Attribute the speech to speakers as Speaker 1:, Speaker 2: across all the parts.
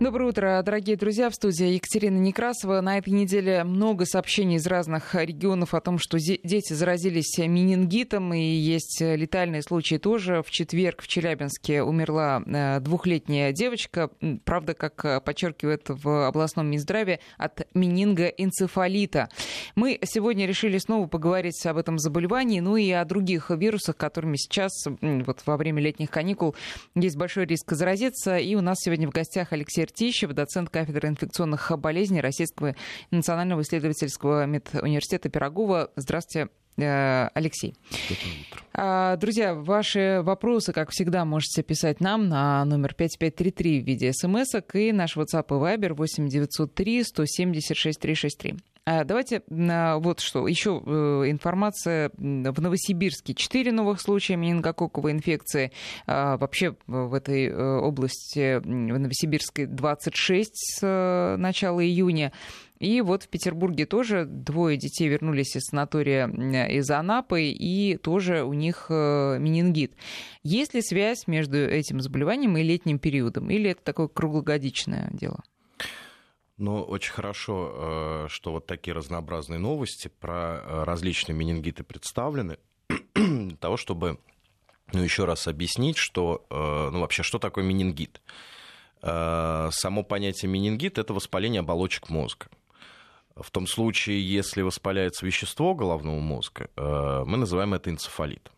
Speaker 1: Доброе утро, дорогие друзья. В студии Екатерина Некрасова. На этой неделе много сообщений из разных регионов о том, что дети заразились менингитом, и есть летальные случаи тоже. В четверг в Челябинске умерла э, двухлетняя девочка, правда, как подчеркивает в областном Минздраве, от менингоэнцефалита. Мы сегодня решили снова поговорить об этом заболевании, ну и о других вирусах, которыми сейчас, вот во время летних каникул, есть большой риск заразиться. И у нас сегодня в гостях Алексей Ртищев, доцент кафедры инфекционных болезней Российского национального исследовательского медуниверситета Пирогова. Здравствуйте, э, Алексей. А, друзья, ваши вопросы, как всегда, можете писать нам на номер 5533 в виде смс и наш WhatsApp и Viber 8903 176 363. А давайте вот что. Еще э, информация. В Новосибирске 4 новых случая менингококковой инфекции. А, вообще в этой э, области, в Новосибирской, 26 с э, начала июня. И вот в Петербурге тоже двое детей вернулись из санатория из Анапы, и тоже у них менингит. Есть ли связь между этим заболеванием и летним периодом? Или это такое круглогодичное дело?
Speaker 2: Ну, очень хорошо, э, что вот такие разнообразные новости про э, различные менингиты представлены, для того, чтобы ну, еще раз объяснить, что, э, ну, вообще, что такое менингит. Само понятие менингит – это воспаление оболочек мозга. В том случае, если воспаляется вещество головного мозга, мы называем это энцефалит.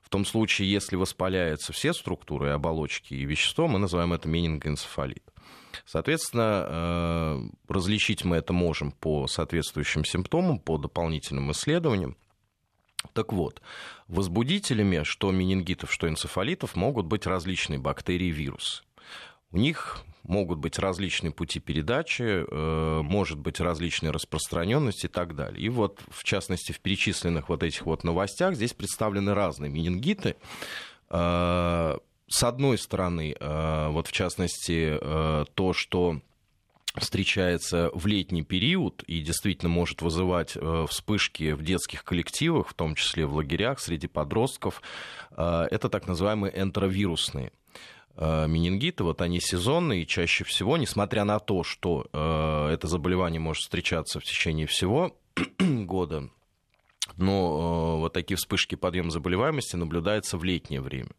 Speaker 2: В том случае, если воспаляются все структуры оболочки и вещество, мы называем это менингоэнцефалит. Соответственно, э, различить мы это можем по соответствующим симптомам, по дополнительным исследованиям. Так вот, возбудителями что менингитов, что энцефалитов могут быть различные бактерии и вирусы. У них могут быть различные пути передачи, э, может быть различная распространенность и так далее. И вот, в частности, в перечисленных вот этих вот новостях здесь представлены разные менингиты. С одной стороны, э, вот в частности, э, то, что встречается в летний период и действительно может вызывать э, вспышки в детских коллективах, в том числе в лагерях среди подростков, это так называемые энтеровирусные менингиты, вот они сезонные, и чаще всего, несмотря на то, что это заболевание может встречаться в течение всего года, но вот такие вспышки подъема заболеваемости наблюдаются в летнее время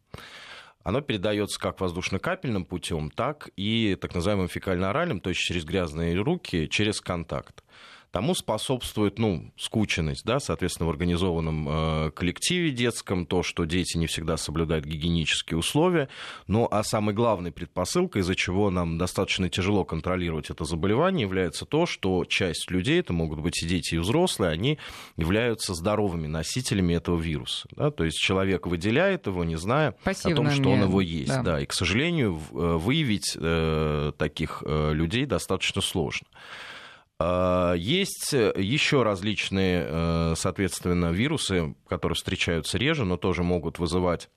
Speaker 2: оно передается как воздушно-капельным путем, так и так называемым фекально-оральным, то есть через грязные руки, через контакт. Тому способствует, ну, скученность, да, соответственно, в организованном э, коллективе детском, то, что дети не всегда соблюдают гигиенические условия. Ну, а самой главной предпосылкой, из-за чего нам достаточно тяжело контролировать это заболевание, является то, что часть людей, это могут быть и дети, и взрослые, они являются здоровыми носителями этого вируса. Да? То есть человек выделяет его, не зная Пассивно о том, что он его есть. Да. Да. И, к сожалению, э, выявить э, таких э, людей достаточно сложно. А, есть еще различные, э, соответственно, вирусы, которые встречаются реже, но тоже могут вызывать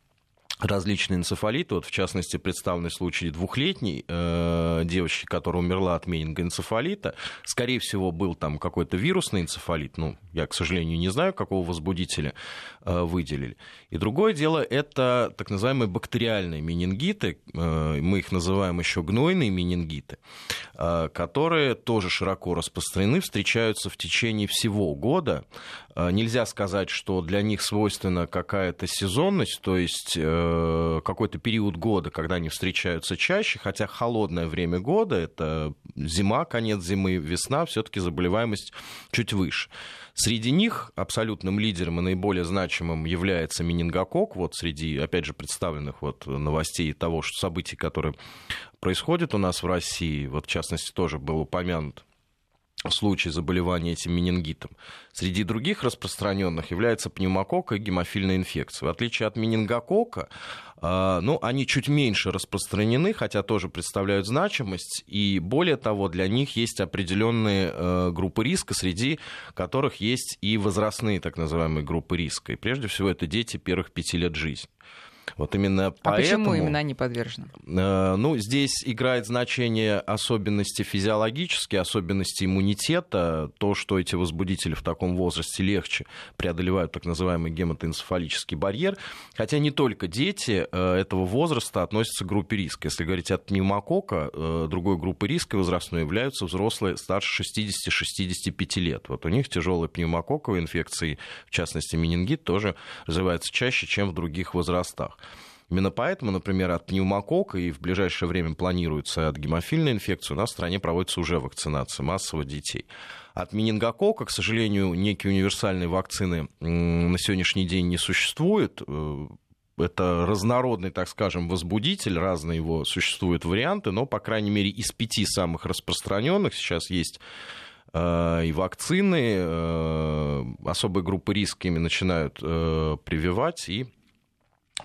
Speaker 2: различные энцефалиты. Вот, в частности, представленный случай двухлетней э, девочки, которая умерла от менингоэнцефалита. Скорее всего, был там какой-то вирусный энцефалит. Ну, я, к сожалению, не знаю, какого возбудителя э, выделили. И другое дело, это так называемые бактериальные менингиты. Э, мы их называем еще гнойные менингиты, э, которые тоже широко распространены, встречаются в течение всего года. Э, нельзя сказать, что для них свойственна какая-то сезонность, то есть э, какой-то период года, когда они встречаются чаще, хотя холодное время года, это зима, конец зимы, весна, все-таки заболеваемость чуть выше. Среди них абсолютным лидером и наиболее значимым является менингокок. Вот среди, опять же, представленных вот новостей того, что событий, которые происходят у нас в России, вот в частности тоже был упомянут случай заболевания этим менингитом. Среди других распространенных является пневмококк и гемофильная инфекция. В отличие от менингокока, а, ну, они чуть меньше распространены, хотя тоже представляют значимость, и более того, для них есть определенные э, группы риска, среди которых есть и возрастные так называемые группы риска. И прежде всего это дети первых пяти лет жизни. Вот именно
Speaker 1: а
Speaker 2: поэтому...
Speaker 1: почему именно они подвержены?
Speaker 2: Э, ну, здесь играет значение особенности физиологические, особенности иммунитета, то, что эти возбудители в таком возрасте легче преодолевают так называемый гематоэнцефалический барьер. Хотя не только дети э, этого возраста относятся к группе риска. Если говорить от пневмокока, э, другой группой риска возрастной являются взрослые старше 60-65 лет. Вот у них тяжелые пневмококковые инфекции, в частности менингит, тоже развиваются чаще, чем в других возрастах. Именно поэтому, например, от пневмокока и в ближайшее время планируется от гемофильной инфекции, у нас в стране проводится уже вакцинация массово детей. От менингокока, к сожалению, некие универсальные вакцины на сегодняшний день не существует. Э, это разнородный, так скажем, возбудитель, разные его существуют варианты, но, по крайней мере, из пяти самых распространенных сейчас есть э, и вакцины, э, особые группы риска ими начинают прививать, и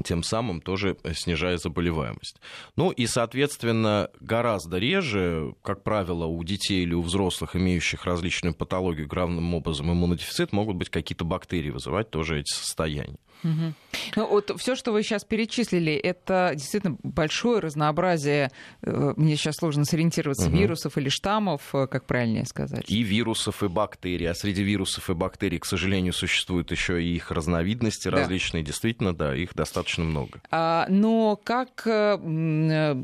Speaker 2: тем самым тоже снижая заболеваемость. Ну и, соответственно, гораздо реже, как правило, у детей или у взрослых, имеющих различную патологию, главным образом иммунодефицит, могут быть какие-то бактерии вызывать тоже эти состояния.
Speaker 1: Угу. Ну, вот все, что вы сейчас перечислили, это действительно большое разнообразие. Э, мне сейчас сложно сориентироваться, угу. вирусов или штаммов, э, как правильнее сказать.
Speaker 2: И вирусов, и бактерий. А среди вирусов и бактерий, к сожалению, существуют еще и их разновидности да. различные. Действительно, да, их достаточно много.
Speaker 1: А, но как э,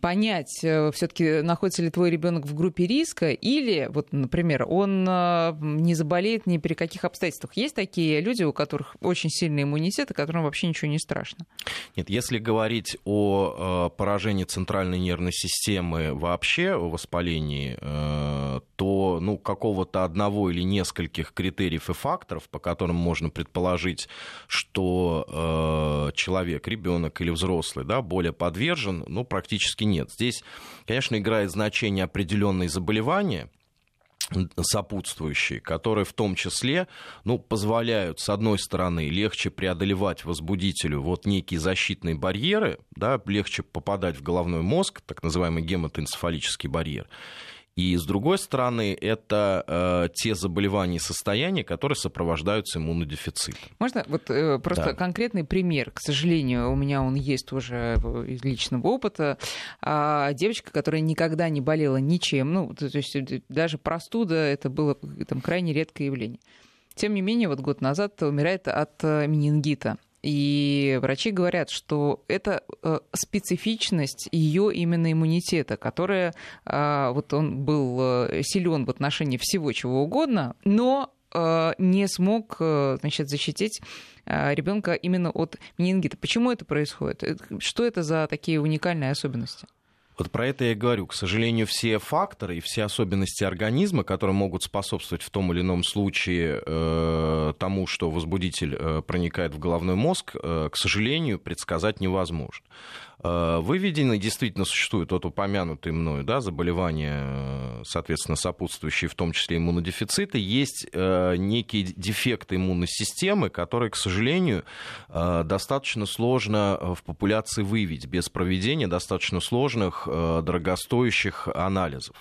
Speaker 1: понять, все-таки находится ли твой ребенок в группе риска, или, вот, например, он не заболеет ни при каких обстоятельствах? Есть такие люди, у которых очень сильный иммунитет, и которым вообще ничего не страшно.
Speaker 2: Нет, если говорить о э, поражении центральной нервной системы вообще, о воспалении, э, то ну, какого-то одного или нескольких критериев и факторов, по которым можно предположить, что э, человек, ребенок или взрослый, да, более подвержен, ну, практически нет. Здесь, конечно, играет значение определенные заболевания, сопутствующие, которые в том числе ну, позволяют, с одной стороны, легче преодолевать возбудителю вот некие защитные барьеры, да, легче попадать в головной мозг, так называемый гематоэнцефалический барьер, и с другой стороны, это э, те заболевания и состояния, которые сопровождаются иммунодефицитом.
Speaker 1: Можно вот э, просто да. конкретный пример? К сожалению, у меня он есть тоже из личного опыта. А, девочка, которая никогда не болела ничем, ну, то есть э, даже простуда, это было там, крайне редкое явление. Тем не менее, вот год назад умирает от э, менингита. И врачи говорят, что это э, специфичность ее именно иммунитета, которая а, вот он был э, силен в отношении всего чего угодно, но э, не смог значит, защитить ребенка именно от менингита. Почему это происходит? Что это за такие уникальные особенности?
Speaker 2: Вот про это я и говорю. К сожалению, все факторы и все особенности организма, которые могут способствовать в том или ином случае э, тому, что возбудитель э, проникает в головной мозг, э, к сожалению, предсказать невозможно. Э, выведены действительно существуют вот упомянутые мною да, заболевания, э, соответственно, сопутствующие в том числе иммунодефициты. Есть э, некие дефекты иммунной системы, которые, к сожалению, достаточно сложно в популяции выявить без проведения достаточно сложных, дорогостоящих анализов.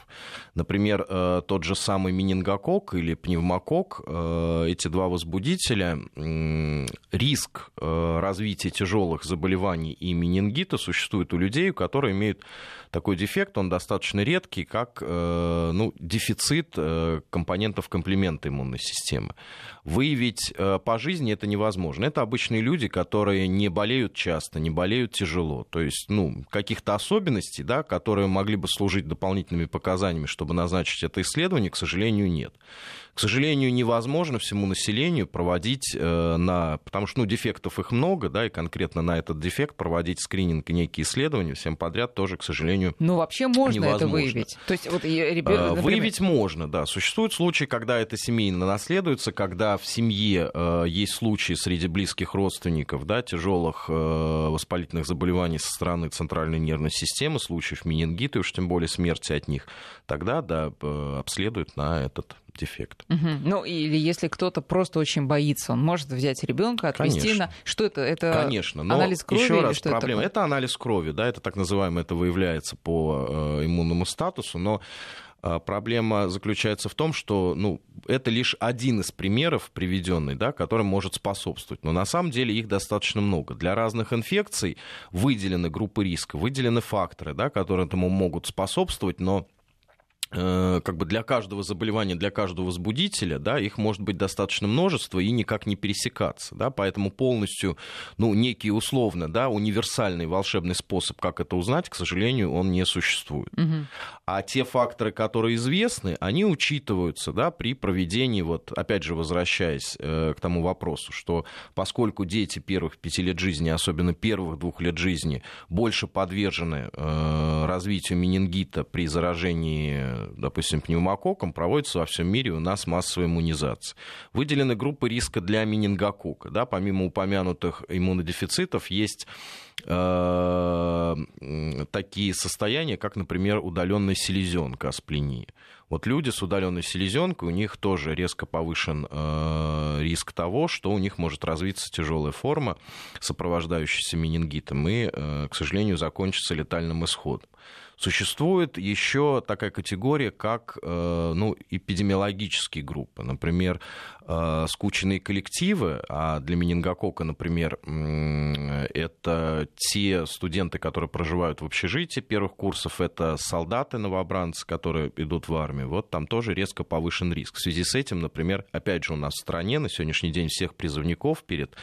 Speaker 2: Например, тот же самый менингокок или пневмокок, эти два возбудителя, риск развития тяжелых заболеваний и менингита существует у людей, которые имеют такой дефект, он достаточно редкий, как э, ну, дефицит э, компонентов комплемента иммунной системы. Выявить э, по жизни это невозможно. Это обычные люди, которые не болеют часто, не болеют тяжело. То есть ну, каких-то особенностей, да, которые могли бы служить дополнительными показаниями, чтобы назначить это исследование, к сожалению, нет к сожалению, невозможно всему населению проводить на... Потому что ну, дефектов их много, да, и конкретно на этот дефект проводить скрининг и некие исследования всем подряд тоже, к сожалению,
Speaker 1: Ну, вообще можно
Speaker 2: невозможно.
Speaker 1: это выявить? То есть, вот, ребенок,
Speaker 2: например... Выявить можно, да. Существуют случаи, когда это семейно наследуется, когда в семье э, есть случаи среди близких родственников, да, тяжелых э, воспалительных заболеваний со стороны центральной нервной системы, случаев менингита, и уж тем более смерти от них. Тогда, да, обследуют на этот дефект.
Speaker 1: Угу. Ну, или если кто-то просто очень боится, он может взять ребенка, отвезти
Speaker 2: Конечно.
Speaker 1: на... Что это? Это
Speaker 2: Конечно, но
Speaker 1: анализ крови
Speaker 2: еще раз
Speaker 1: что
Speaker 2: проблема.
Speaker 1: это?
Speaker 2: Это, анализ крови, да, это так называемое, это выявляется по э, иммунному статусу, но э, проблема заключается в том, что ну, это лишь один из примеров приведенный, да, который может способствовать. Но на самом деле их достаточно много. Для разных инфекций выделены группы риска, выделены факторы, да, которые этому могут способствовать, но как бы для каждого заболевания, для каждого возбудителя, да, их может быть достаточно множество и никак не пересекаться, да, поэтому полностью, ну, некий условно, да, универсальный волшебный способ, как это узнать, к сожалению, он не существует.
Speaker 1: Мгм.
Speaker 2: А те факторы, которые известны, они учитываются да, при проведении, вот, опять же, возвращаясь э, к тому вопросу, что поскольку дети первых пяти лет жизни, особенно первых двух лет жизни, больше подвержены э, развитию менингита при заражении, допустим, пневмококком, проводится во всем мире у нас массовая иммунизация. Выделены группы риска для менингокока. Да, помимо упомянутых иммунодефицитов есть э, такие состояния, как, например, удаленная селезенка, аспления. Вот люди с удаленной селезенкой, у них тоже резко повышен э, риск того, что у них может развиться тяжелая форма, сопровождающаяся менингитом, и, э, к сожалению, закончится летальным исходом. Существует еще такая категория, как э, ну, эпидемиологические группы. Например, э, скученные коллективы, а для менингокока, например, это те студенты, которые проживают в общежитии первых курсов, это солдаты, новобранцы, которые идут в армию. Вот там тоже резко повышен риск. В связи с этим, например, опять же у нас в стране на сегодняшний день всех призывников перед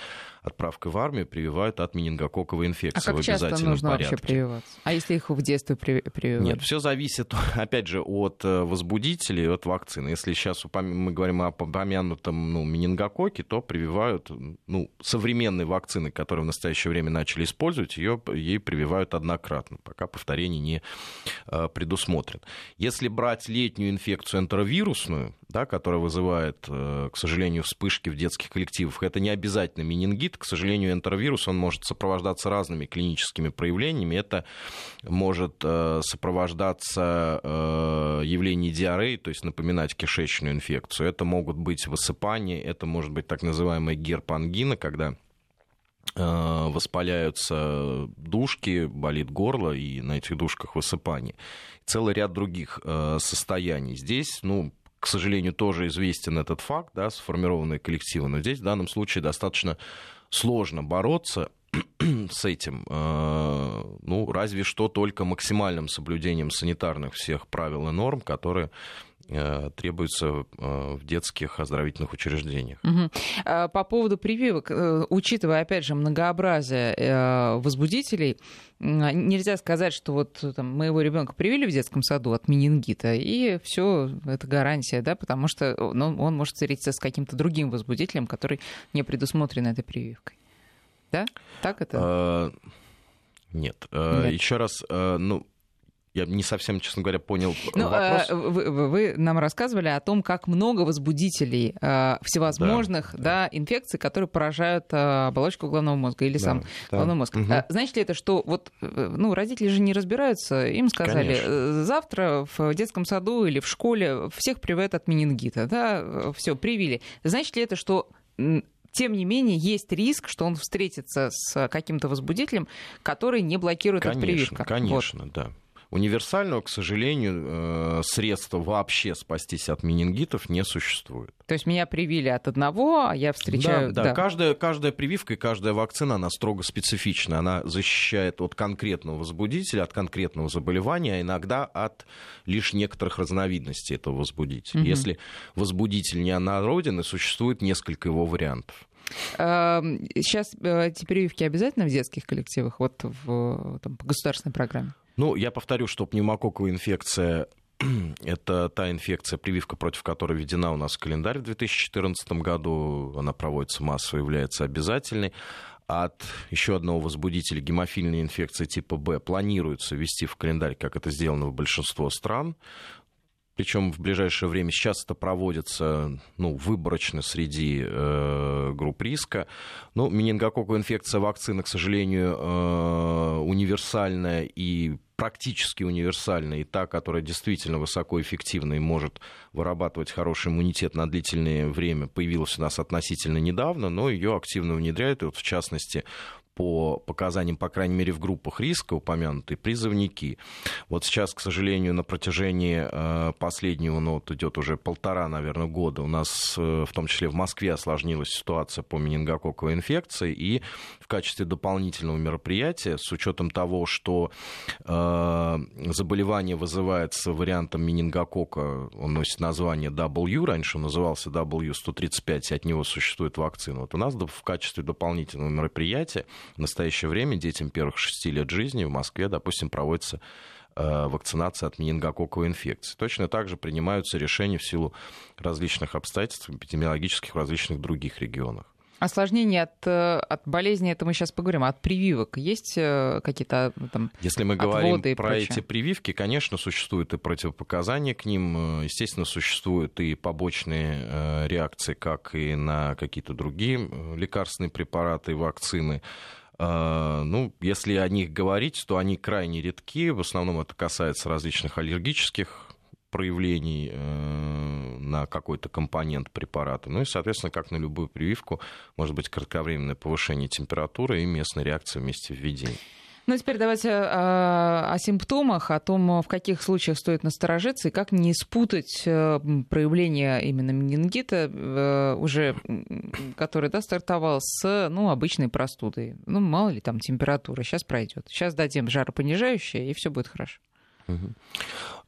Speaker 2: отправкой в армию прививают от менингококковой
Speaker 1: А
Speaker 2: инфекции в
Speaker 1: как часто
Speaker 2: обязательном
Speaker 1: нужно
Speaker 2: порядке.
Speaker 1: вообще прививаться? А если их в детстве при- прививали?
Speaker 2: Нет, все зависит, опять же, от э, возбудителей, от вакцины. Если сейчас мы говорим о упомянутом ну, менингококе, то прививают ну, современные вакцины, которые в настоящее время начали использовать, ее, ей прививают однократно, пока повторение не э, предусмотрено. Если брать летнюю инфекцию энтеровирусную, да, которая вызывает, э, к сожалению, вспышки в детских коллективах, это не обязательно менингит, к сожалению, энтеровирус, он может сопровождаться разными клиническими проявлениями, это может э, сопровождаться э, явлением диареи, то есть напоминать кишечную инфекцию. Это могут быть высыпания, это может быть так называемая герпангина, когда воспаляются душки, болит горло, и на этих душках высыпание. Целый ряд других состояний. Здесь, ну, к сожалению, тоже известен этот факт, да, сформированные коллективы, но здесь в данном случае достаточно сложно бороться с этим, э, ну, разве что только максимальным соблюдением санитарных всех правил и норм, которые э, требуются э, в детских оздоровительных учреждениях.
Speaker 1: А, По поводу прививок, э, учитывая, опять же, многообразие возбудителей, м, нельзя сказать, что вот там, моего ребенка привили в детском саду от менингита, и все, это гарантия, да, потому что э, ну, он может встретиться с каким-то другим возбудителем, который не предусмотрен этой прививкой. Да? Так это?
Speaker 2: Э, Нет. Э,
Speaker 1: Нет.
Speaker 2: Еще раз, ну, я не совсем, честно говоря, понял
Speaker 1: Ну,
Speaker 2: вопрос.
Speaker 1: э, вы, вы- нам рассказывали о том, как много возбудителей э, всевозможных да. инфекций, которые поражают э, оболочку головного мозга или сам
Speaker 2: Да, да.
Speaker 1: головной мозг. А Значит ли это, что вот, э, ну, родители же не разбираются, им сказали,
Speaker 2: Конечно.
Speaker 1: э, завтра в детском саду или в школе всех прививают от менингита, да, все, привили. Значит ли это, что тем не менее, есть риск, что он встретится с каким-то возбудителем, который не блокирует
Speaker 2: Конечно,
Speaker 1: прививку.
Speaker 2: конечно, да. Универсального, к сожалению, э, средства вообще спастись от менингитов не существует.
Speaker 1: То есть меня привили от одного, а я встречаю...
Speaker 2: Да, да. Каждая, каждая прививка и каждая вакцина, она строго специфична. Она защищает от конкретного возбудителя, от конкретного заболевания, а иногда от лишь некоторых разновидностей этого возбудителя.
Speaker 1: Мгм.
Speaker 2: Если возбудитель не однороден, и существует несколько его вариантов.
Speaker 1: Сейчас эти прививки обязательно в детских коллективах, вот в там, по государственной программе?
Speaker 2: Ну, я повторю, что пневмококковая инфекция это та инфекция, прививка против которой введена у нас в календарь в 2014 году. Она проводится массово, является обязательной. От еще одного возбудителя гемофильной инфекции типа Б планируется ввести в календарь, как это сделано в большинство стран. Причем в ближайшее время сейчас это проводится ну, выборочно среди э, групп риска. Ну, менингококковая инфекция вакцина, к сожалению, э, универсальная и практически универсальная, и та, которая действительно высокоэффективна и может вырабатывать хороший иммунитет на длительное время, появилась у нас относительно недавно, но ее активно внедряют, и вот в частности по показаниям, по крайней мере, в группах риска упомянутые призывники. Вот сейчас, к сожалению, на протяжении э, последнего, ну, вот идет уже полтора, наверное, года, у нас, э, в том числе в Москве, осложнилась ситуация по менингококковой инфекции, и в качестве дополнительного мероприятия, с учетом того, что э, заболевание вызывается вариантом менингокока, он носит название W, раньше он назывался W135, и от него существует вакцина. Вот у нас в качестве дополнительного мероприятия в настоящее время детям первых шести лет жизни в Москве, допустим, проводится э, вакцинация от менингококковой инфекции. Точно так же принимаются решения в силу различных обстоятельств эпидемиологических в различных других регионах.
Speaker 1: Осложнения от, э, от болезни, это мы сейчас поговорим. От прививок есть э, какие-то там
Speaker 2: Если мы говорим про прочее? эти прививки, конечно, существуют и противопоказания к ним. Естественно, существуют и побочные реакции, как и на какие-то другие лекарственные препараты и вакцины. А, ну, если о них говорить, то они крайне редки. В основном это касается различных аллергических проявлений э, на какой-то компонент препарата. Ну и, соответственно, как на любую прививку, может быть кратковременное повышение температуры и местной реакции вместе введения.
Speaker 1: Ну, теперь давайте о, а, о симптомах, о том, в каких случаях стоит насторожиться и как не спутать э, проявление именно менингита, э, уже который да, стартовал, с ну, обычной простудой. Ну, мало ли там температура, сейчас пройдет. Сейчас дадим жаропонижающее, и все будет хорошо.
Speaker 2: Угу.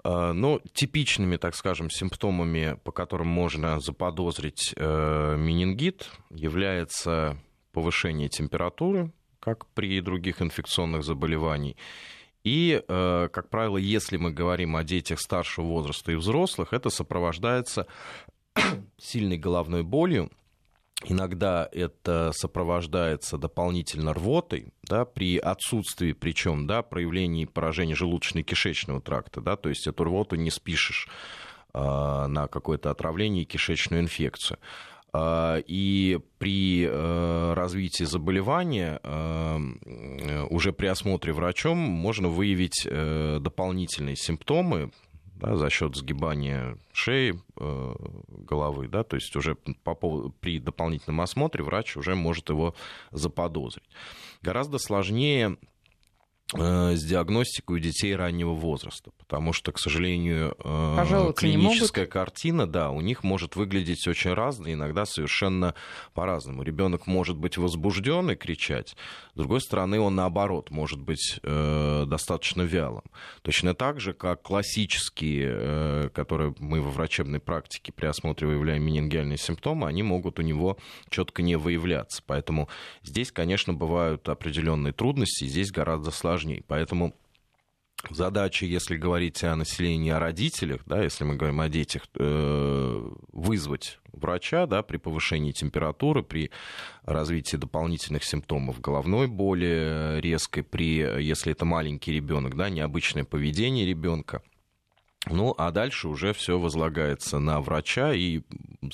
Speaker 2: Ну, типичными, так скажем, симптомами, по которым можно заподозрить э, менингит, является повышение температуры, как при других инфекционных заболеваниях. И, э, как правило, если мы говорим о детях старшего возраста и взрослых, это сопровождается сильной головной болью. Иногда это сопровождается дополнительно рвотой, да, при отсутствии, причем, да, проявлении поражения желудочно-кишечного тракта, да, то есть эту рвоту не спишешь э, на какое-то отравление и кишечную инфекцию. А, и при э, развитии заболевания э, уже при осмотре врачом можно выявить э, дополнительные симптомы да, за счет сгибания шеи, головы, да, то есть уже по поводу, при дополнительном осмотре врач уже может его заподозрить. Гораздо сложнее Э, с диагностикой у детей раннего возраста, потому что, к сожалению, э, клиническая картина, да, у них может выглядеть очень разно, иногда совершенно по-разному. Ребенок может быть возбужден и кричать, с другой стороны, он наоборот может быть э, достаточно вялым. Точно так же, как классические, которые мы во врачебной практике при осмотре выявляем менингиальные симптомы, они могут у него четко не выявляться. Поэтому здесь, конечно, бывают определенные трудности, здесь гораздо сложнее сложнее. Поэтому задача, если говорить о населении, о родителях, да, если мы говорим о детях, э, вызвать врача да, при повышении температуры, при развитии дополнительных симптомов головной боли резкой, при, если это маленький ребенок, да, необычное поведение ребенка. Ну, а дальше уже все возлагается на врача, и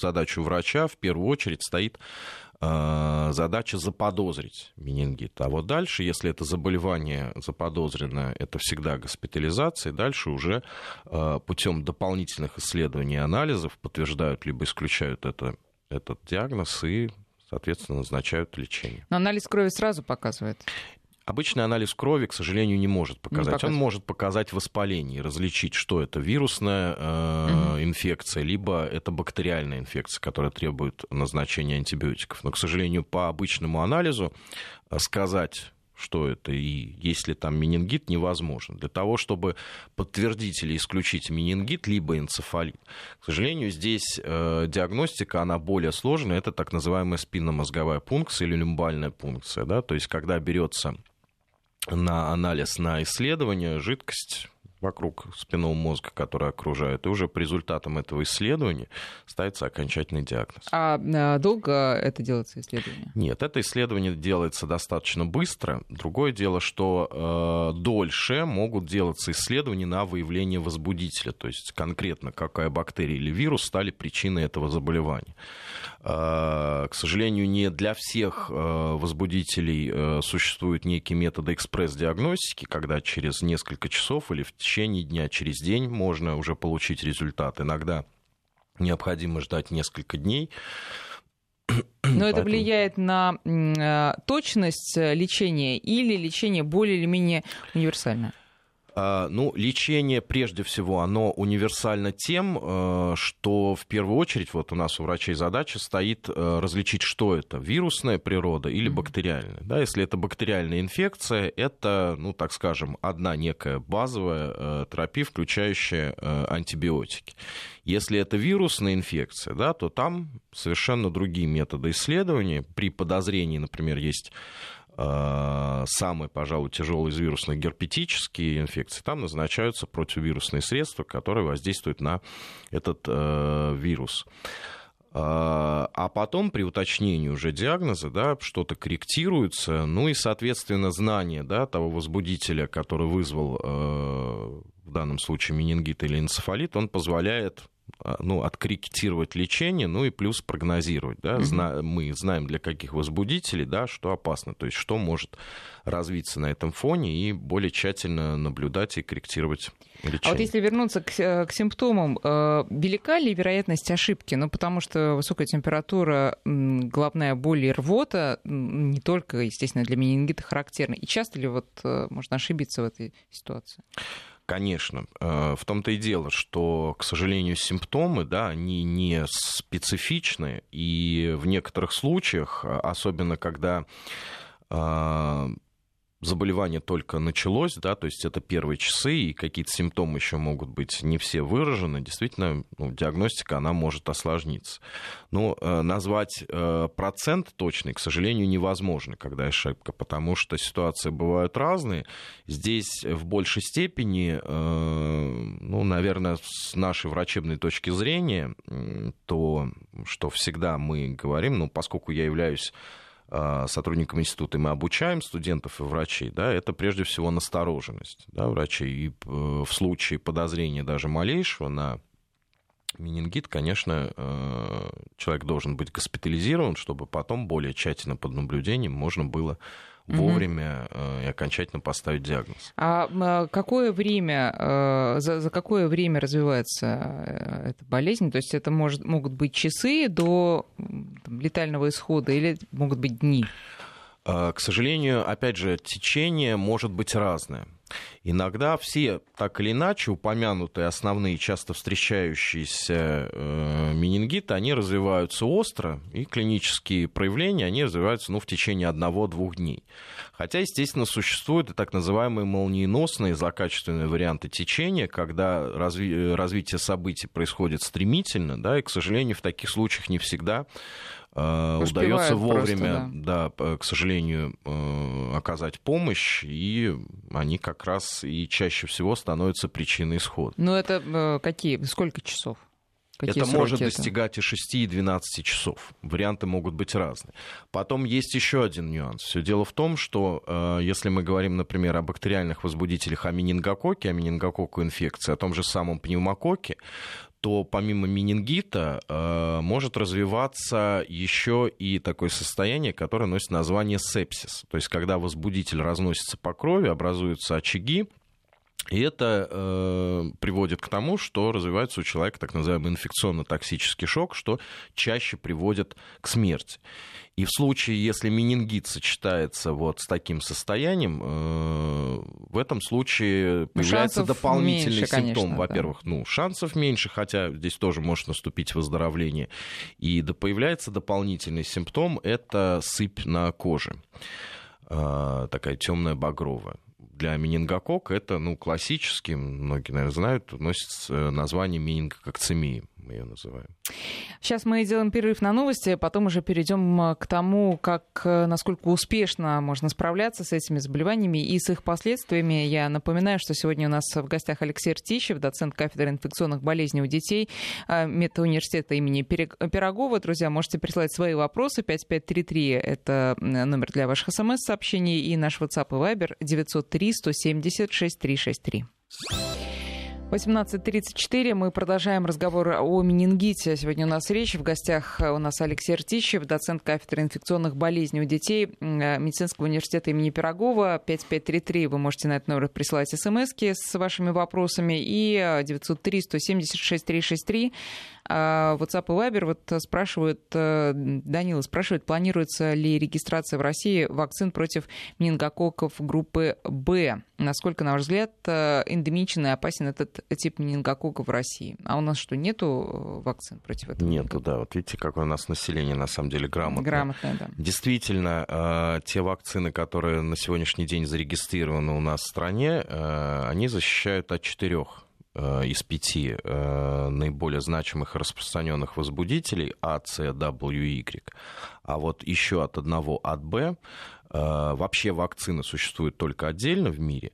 Speaker 2: задачу врача в первую очередь стоит Э, задача заподозрить менингит. А вот дальше, если это заболевание заподозрено, это всегда госпитализация, и дальше уже э, путем дополнительных исследований и анализов подтверждают либо исключают это, этот диагноз и соответственно, назначают лечение.
Speaker 1: Но анализ крови сразу показывает?
Speaker 2: Обычный анализ крови, к сожалению, не может показать. Не Он может показать воспаление, различить, что это вирусная э, угу. инфекция, либо это бактериальная инфекция, которая требует назначения антибиотиков. Но, к сожалению, по обычному анализу э, сказать что это и есть ли там менингит, невозможно. Для того, чтобы подтвердить или исключить менингит, либо энцефалит. К сожалению, здесь э, диагностика, она более сложная. Это так называемая спинномозговая пункция или люмбальная пункция. Да? То есть, когда берется на анализ, на исследование жидкость вокруг спинного мозга, который окружает, и уже по результатам этого исследования ставится окончательный диагноз.
Speaker 1: А, а долго это делается исследование?
Speaker 2: Нет, это исследование делается достаточно быстро. Другое дело, что э, дольше могут делаться исследования на выявление возбудителя, то есть конкретно какая бактерия или вирус стали причиной этого заболевания. Э, к сожалению, не для всех э, возбудителей э, существуют некие методы экспресс-диагностики, когда через несколько часов или в течение дня, через день можно уже получить результат. Иногда необходимо ждать несколько дней.
Speaker 1: Но Поэтому... это влияет на точность лечения или лечение более или менее универсальное?
Speaker 2: А, ну, лечение, прежде всего, оно универсально тем, э, что в первую очередь вот у нас у врачей задача стоит э, различить, что это, вирусная природа или бактериальная. Да, если это бактериальная инфекция, это, ну, так скажем, одна некая базовая э, терапия, включающая антибиотики. Если это вирусная инфекция, да, то там совершенно другие методы исследования. При подозрении, например, есть Э, самые, пожалуй, тяжелые из вирусных герпетические инфекции, там назначаются противовирусные средства, которые воздействуют на этот э, вирус. Э, а потом при уточнении уже диагноза да, что-то корректируется, ну и, соответственно, знание да, того возбудителя, который вызвал э, в данном случае менингит или энцефалит, он позволяет ну, откорректировать лечение, ну и плюс прогнозировать. Да? Зна- мы знаем, для каких возбудителей, да, что опасно, то есть что может развиться на этом фоне, и более тщательно наблюдать и корректировать лечение.
Speaker 1: А вот если вернуться к, к симптомам, э, велика ли вероятность ошибки? Ну, потому что высокая температура, головная боль и рвота не только, естественно, для менингита характерны. И часто ли вот э, можно ошибиться в этой ситуации?
Speaker 2: Конечно. Э, в том-то и дело, что, к сожалению, симптомы, да, они не специфичны, и в некоторых случаях, особенно когда э, заболевание только началось, да, то есть это первые часы, и какие-то симптомы еще могут быть не все выражены, действительно, ну, диагностика, она может осложниться. Но э, назвать э, процент точный, к сожалению, невозможно, когда ошибка, потому что ситуации бывают разные. Здесь в большей степени, э, ну, наверное, с нашей врачебной точки зрения, то, что всегда мы говорим, ну, поскольку я являюсь сотрудникам института, и мы обучаем студентов и врачей, да, это прежде всего настороженность да, врачей. И э, в случае подозрения даже малейшего на менингит, конечно, э, человек должен быть госпитализирован, чтобы потом более тщательно под наблюдением можно было вовремя угу. и окончательно поставить диагноз.
Speaker 1: А, а какое время, э, за, за какое время развивается э, эта болезнь? То есть это может, могут быть часы до там, летального исхода или могут быть дни?
Speaker 2: А, к сожалению, опять же, течение может быть разное. Иногда все так или иначе упомянутые основные часто встречающиеся э, менингиты, они развиваются остро, и клинические проявления, они развиваются ну, в течение одного-двух дней. Хотя, естественно, существуют и так называемые молниеносные злокачественные варианты течения, когда разви- развитие событий происходит стремительно, да, и, к сожалению, в таких случаях не всегда Э, удается вовремя, просто, да. да, к сожалению, э, оказать помощь, и они как раз и чаще всего становятся причиной исхода.
Speaker 1: Но это э, какие? Сколько часов?
Speaker 2: Какие это может это? достигать и 6, и 12 часов. Варианты могут быть разные. Потом есть еще один нюанс. Все дело в том, что э, если мы говорим, например, о бактериальных возбудителях, о менингококе, о менингококку инфекции, о том же самом пневмококе, то помимо менингита э, может развиваться еще и такое состояние, которое носит название сепсис. То есть когда возбудитель разносится по крови, образуются очаги, и это э, приводит к тому, что развивается у человека так называемый инфекционно-токсический шок, что чаще приводит к смерти. И в случае, если менингит сочетается вот с таким состоянием, э, в этом случае появляется шансов дополнительный меньше, симптом. Во-первых, да. ну, шансов меньше, хотя здесь тоже может наступить выздоровление. И да, появляется дополнительный симптом, это сыпь на коже э, такая темная багровая для менингокока это, ну, классически, многие, наверное, знают, носит э, название менингококцемии. Мы ее называем.
Speaker 1: Сейчас мы делаем перерыв на новости, потом уже перейдем к тому, как, насколько успешно можно справляться с этими заболеваниями и с их последствиями. Я напоминаю, что сегодня у нас в гостях Алексей Ртищев, доцент кафедры инфекционных болезней у детей медуниверситета имени Пирогова. Друзья, можете присылать свои вопросы. 5533 — это номер для ваших смс-сообщений и наш WhatsApp и Viber 903 170 6363. 18.34. Мы продолжаем разговор о менингите. Сегодня у нас речь. В гостях у нас Алексей Ртищев, доцент кафедры инфекционных болезней у детей Медицинского университета имени Пирогова. 5533. Вы можете на этот номер присылать смс с вашими вопросами. И 903 176 363 а WhatsApp и Viber вот спрашивают, э, Данила спрашивает, планируется ли регистрация в России вакцин против менингококков группы Б? Насколько, на ваш взгляд, э, эндемичен и опасен этот тип менингококков в России? А у нас что, нету э, вакцин против этого?
Speaker 2: Нету, да. Вот видите, какое у нас население на самом деле грамотное.
Speaker 1: Грамотное, да.
Speaker 2: Действительно, те вакцины, которые на сегодняшний день зарегистрированы у нас в стране, они защищают от четырех Э, из пяти э, наиболее значимых распространенных возбудителей А, С, W, Y, а вот еще от одного от Б, э, вообще вакцины существуют только отдельно в мире.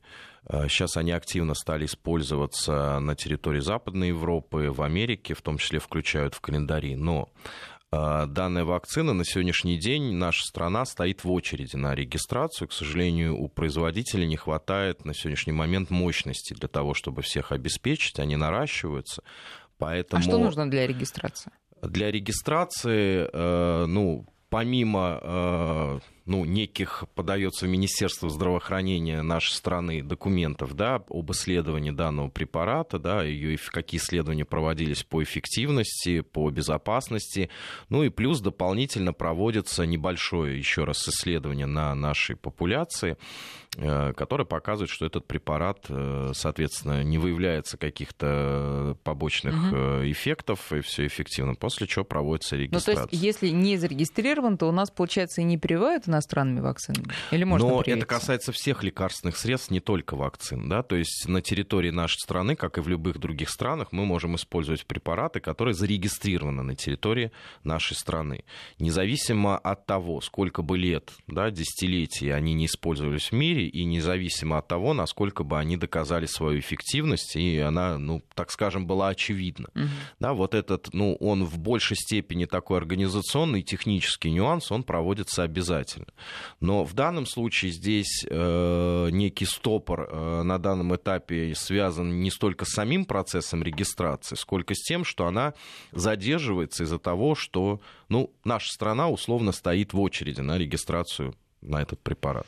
Speaker 2: Сейчас они активно стали использоваться на территории Западной Европы, в Америке, в том числе включают в календари. Но данная вакцина на сегодняшний день наша страна стоит в очереди на регистрацию. К сожалению, у производителей не хватает на сегодняшний момент мощности для того, чтобы всех обеспечить. Они наращиваются. Поэтому...
Speaker 1: А что нужно для регистрации?
Speaker 2: Для регистрации, э, ну, помимо э, ну, неких подается в Министерство здравоохранения нашей страны документов да, об исследовании данного препарата, да, ее, какие исследования проводились по эффективности, по безопасности. Ну и плюс дополнительно проводится небольшое еще раз исследование на нашей популяции, э, которое показывает, что этот препарат, э, соответственно, не выявляется каких-то побочных угу. эффектов, и все эффективно, после чего проводится регистрация.
Speaker 1: Ну, то есть, если не зарегистрирован, то у нас, получается, и не прививают иностранными вакцинами? Или можно
Speaker 2: Но
Speaker 1: привиться?
Speaker 2: это касается всех лекарственных средств, не только вакцин. Да? То есть на территории нашей страны, как и в любых других странах, мы можем использовать препараты, которые зарегистрированы на территории нашей страны. Независимо от того, сколько бы лет, да, десятилетий они не использовались в мире, и независимо от того, насколько бы они доказали свою эффективность, и она, ну, так скажем, была очевидна. Угу. Да, вот этот, ну, он в большей степени такой организационный, технический нюанс, он проводится обязательно. Но в данном случае здесь э, некий стопор э, на данном этапе связан не столько с самим процессом регистрации, сколько с тем, что она задерживается из-за того, что ну, наша страна условно стоит в очереди на регистрацию на этот препарат.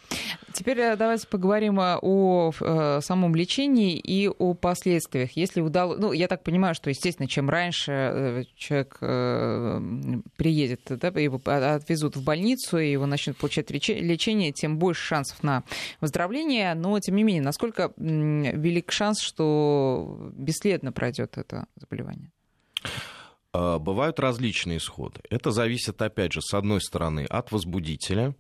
Speaker 1: Теперь э, давайте поговорим э, о, э, самом лечении и о последствиях. Если удалось, ну, я так понимаю, что, естественно, чем раньше человек приедет, да, его отвезут в больницу, и его начнут получать лечение, тем больше шансов на выздоровление. Но, тем не менее, насколько велик шанс, что бесследно пройдет это заболевание?
Speaker 2: Бывают различные исходы. Это зависит, опять же, с одной стороны, от возбудителя, а,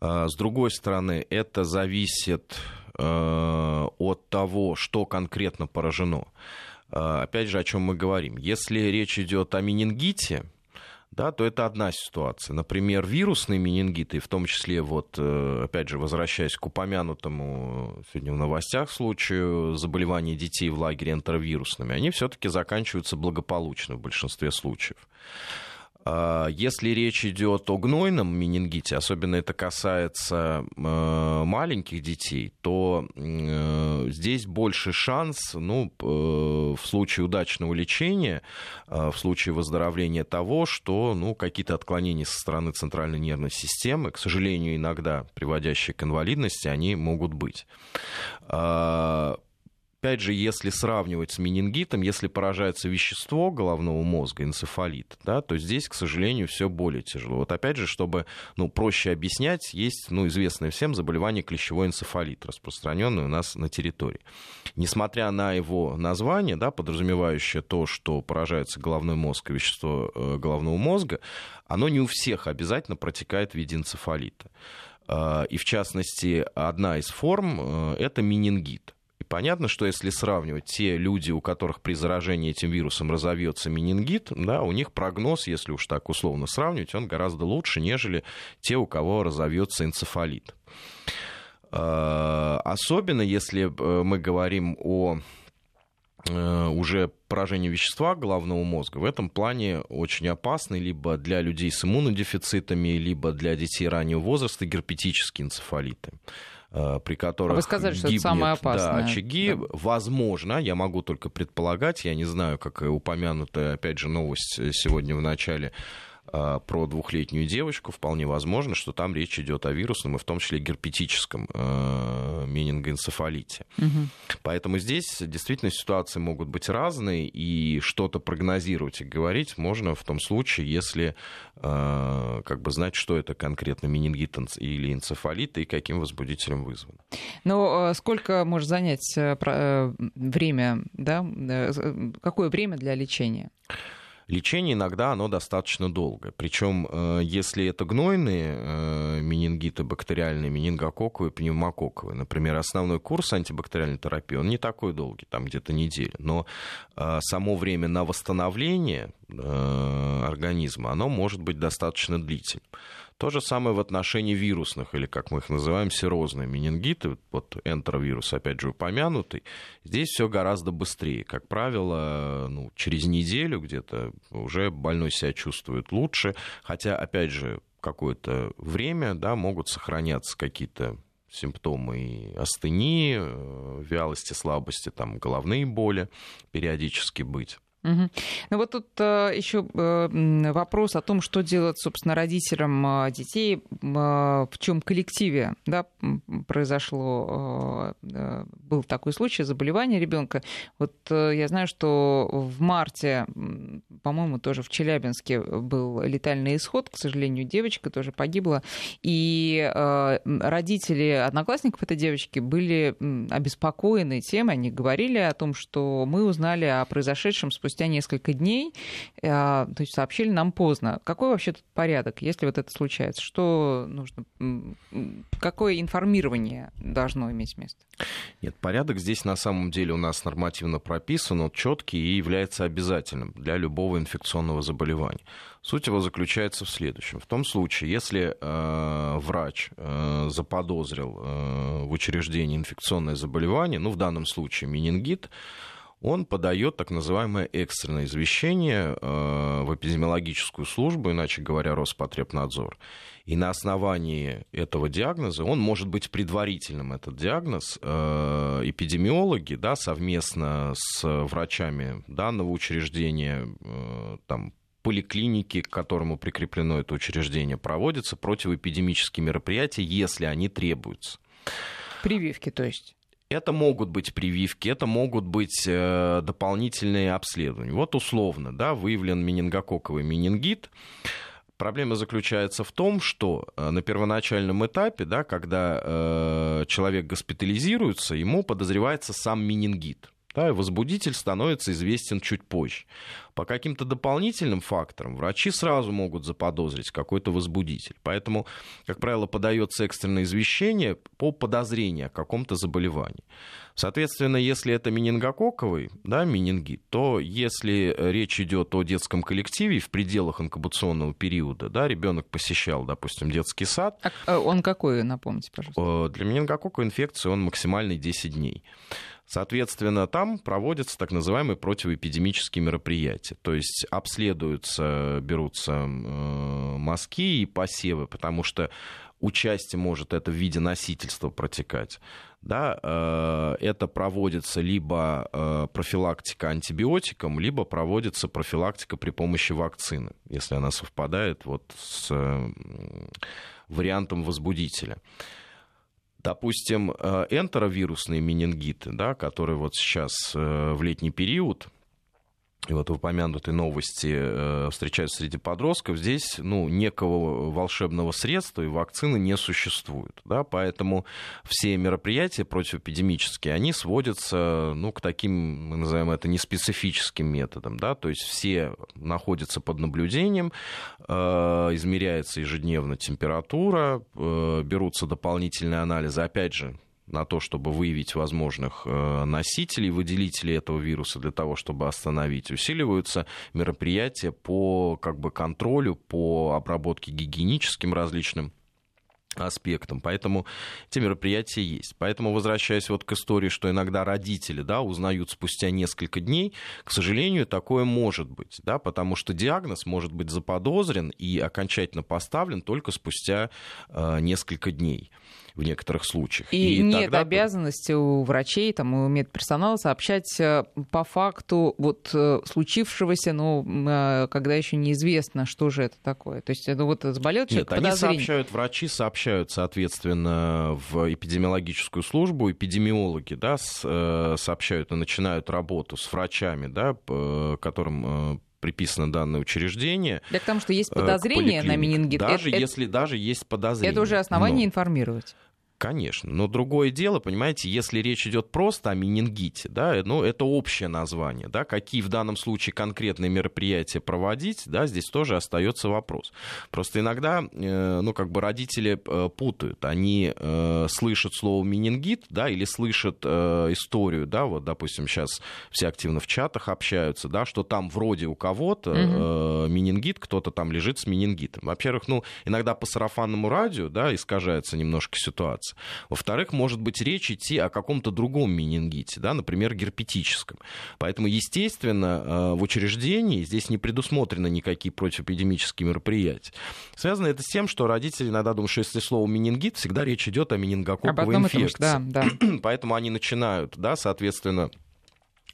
Speaker 2: с другой стороны, это зависит э, от того, что конкретно поражено. А, опять же, о чем мы говорим. Если речь идет о менингите, да, то это одна ситуация. Например, вирусные менингиты, в том числе, вот, э, опять же, возвращаясь к упомянутому сегодня в новостях случаю заболевания детей в лагере энтеровирусными, они все-таки заканчиваются благополучно в большинстве случаев. А, если речь идет о гнойном менингите, особенно это касается э, маленьких детей, то э, здесь больше шанс, ну, э, в случае удачного лечения, в случае выздоровления того, что, ну, какие-то отклонения со стороны центральной нервной системы, к сожалению, иногда приводящие к инвалидности, они могут быть. Опять же, если сравнивать с менингитом, если поражается вещество головного мозга, энцефалит, да, то здесь, к сожалению, все более тяжело. Вот опять же, чтобы ну, проще объяснять, есть ну, известное всем заболевание клещевой энцефалит, распространенное у нас на территории. Несмотря на его название, да, подразумевающее то, что поражается головной мозг и вещество э, головного мозга, оно не у всех обязательно протекает в виде энцефалита. Э, и в частности, одна из форм э, – это менингит. И понятно, что если сравнивать те люди, у которых при заражении этим вирусом разовьется менингит, да, у них прогноз, если уж так условно сравнивать, он гораздо лучше, нежели те, у кого разовьется энцефалит. Э, особенно если э, мы говорим о э, уже поражении вещества головного мозга в этом плане очень опасны либо для людей с иммунодефицитами, либо для детей раннего возраста герпетические энцефалиты при которых
Speaker 1: Вы сказали,
Speaker 2: что
Speaker 1: гибнет, это самое опасное.
Speaker 2: Да, очаги. Да. Возможно, я могу только предполагать, я не знаю, как упомянутая, опять же, новость сегодня в начале про двухлетнюю девочку, вполне возможно, что там речь идет о вирусном и в том числе герпетическом э, менингоэнцефалите. Угу. Поэтому здесь действительно ситуации могут быть разные, и что-то прогнозировать и говорить можно в том случае, если э, как бы знать, что это конкретно менингит или энцефалит и каким возбудителем вызван.
Speaker 1: Но э, сколько может занять время, да? Какое время для лечения?
Speaker 2: Лечение иногда оно достаточно долго. Причем, э, если это гнойные э, менингиты бактериальные, менингококковые, пневмококковые, например, основной курс антибактериальной терапии, он не такой долгий, там где-то неделя. Но э, само время на восстановление организма, оно может быть достаточно длительным. То же самое в отношении вирусных, или как мы их называем, серозные менингиты, вот энтеровирус, опять же, упомянутый. Здесь все гораздо быстрее. Как правило, ну, через неделю где-то уже больной себя чувствует лучше, хотя, опять же, какое-то время да, могут сохраняться какие-то симптомы астении, э, вялости, слабости, там, головные боли периодически быть.
Speaker 1: Угу. Ну вот тут э, еще э, вопрос о том, что делать, собственно, родителям э, детей, э, в чем коллективе да, произошло, э, э, был такой случай заболевания ребенка. Вот э, я знаю, что в марте, по-моему, тоже в Челябинске был летальный исход, к сожалению, девочка тоже погибла, и э, родители одноклассников этой девочки были обеспокоены тем, они говорили о том, что мы узнали о произошедшем спустя спустя несколько дней, а, то есть сообщили нам поздно. Какой вообще тут порядок, если вот это случается? Что нужно, какое информирование должно иметь место?
Speaker 2: Нет, порядок здесь на самом деле у нас нормативно прописан, он четкий и является обязательным для любого инфекционного заболевания. Суть его заключается в следующем. В том случае, если э, врач э, заподозрил э, в учреждении инфекционное заболевание, ну в данном случае менингит, он подает так называемое экстренное извещение э, в эпидемиологическую службу, иначе говоря, Роспотребнадзор. И на основании этого диагноза, он может быть предварительным, этот диагноз, э, эпидемиологи да, совместно с врачами данного учреждения, э, там, поликлиники, к которому прикреплено это учреждение, проводятся противоэпидемические мероприятия, если они требуются.
Speaker 1: Прививки, то есть?
Speaker 2: Это могут быть прививки, это могут быть э, дополнительные обследования. Вот условно, да, выявлен менингококковый менингит. Проблема заключается в том, что э, на первоначальном этапе, да, когда э, человек госпитализируется, ему подозревается сам менингит. Да, и возбудитель становится известен чуть позже. По каким-то дополнительным факторам врачи сразу могут заподозрить какой-то возбудитель. Поэтому, как правило, подается экстренное извещение по подозрению о каком-то заболевании. Соответственно, если это менингококковый да, менингит, то если речь идет о детском коллективе в пределах инкубационного периода, да, ребенок посещал, допустим, детский сад.
Speaker 1: А э, он какой, напомните, пожалуйста?
Speaker 2: Для менингококковой инфекции он максимальный 10 дней. Соответственно, там проводятся так называемые противоэпидемические мероприятия. То есть обследуются, берутся э, мазки и посевы, потому что участие может это в виде носительства протекать. Да, э, это проводится либо э, профилактика антибиотиком, либо проводится профилактика при помощи вакцины, если она совпадает вот с вариантом возбудителя допустим, э, энтеровирусные менингиты, да, которые вот сейчас э, в летний период и вот в упомянутой новости э, встречаются среди подростков, здесь ну, некого волшебного средства и вакцины не существует. Да? Поэтому все мероприятия противоэпидемические, они сводятся ну, к таким, мы называем это, неспецифическим методам. Да? То есть все находятся под наблюдением, э, измеряется ежедневно температура, э, берутся дополнительные анализы, опять же, на то, чтобы выявить возможных э, носителей, выделителей этого вируса для того, чтобы остановить. Усиливаются мероприятия по как бы, контролю, по обработке гигиеническим различным аспектом. Поэтому эти мероприятия есть. Поэтому, возвращаясь вот к истории, что иногда родители да, узнают спустя несколько дней, к сожалению, такое может быть, да, потому что диагноз может быть заподозрен и окончательно поставлен только спустя э, несколько дней в некоторых случаях.
Speaker 1: И, и нет тогда... обязанности у врачей, там, у медперсонала сообщать э, по факту вот э, случившегося, но э, когда еще неизвестно, что же это такое. То есть, ну вот заболел человек,
Speaker 2: Нет, они сообщают, врачи сообщают, соответственно, в эпидемиологическую службу, эпидемиологи, да, сообщают и начинают работу с врачами, да, которым приписано данное учреждение.
Speaker 1: Да к тому, что есть подозрение на менингит.
Speaker 2: Даже это, если даже есть подозрение.
Speaker 1: Это уже основание но... информировать.
Speaker 2: Конечно, но другое дело, понимаете, если речь идет просто о менингите, да, ну, это общее название, да, какие в данном случае конкретные мероприятия проводить, да, здесь тоже остается вопрос. Просто иногда, э, ну, как бы родители э, путают, они э, слышат слово менингит, да, или слышат историю, да, вот, допустим, сейчас все активно в чатах общаются, да, что там вроде у кого-то угу. менингит, кто-то там лежит с менингитом. Во-первых, ну, иногда по сарафанному радио, да, искажается немножко ситуация, меняться. Во-вторых, может быть речь идти о каком-то другом менингите, да, например, герпетическом. Поэтому, естественно, э, в учреждении здесь не предусмотрены никакие противоэпидемические мероприятия. Связано это с тем, что родители иногда думают, что если слово менингит, всегда речь идет о менингококковой инфекции. Да, да. Поэтому они начинают, да, соответственно,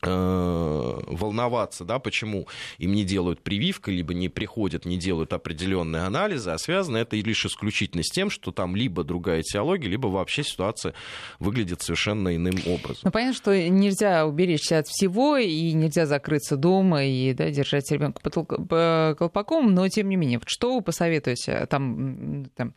Speaker 2: волноваться, да, почему им не делают прививку, либо не приходят, не делают определенные анализы, а связано это лишь исключительно с тем, что там либо другая теология, либо вообще ситуация выглядит совершенно иным образом.
Speaker 1: Ну, понятно, что нельзя уберечься от всего, и нельзя закрыться дома и да, держать ребенка под колпаком, но тем не менее, что вы посоветуете? Там, там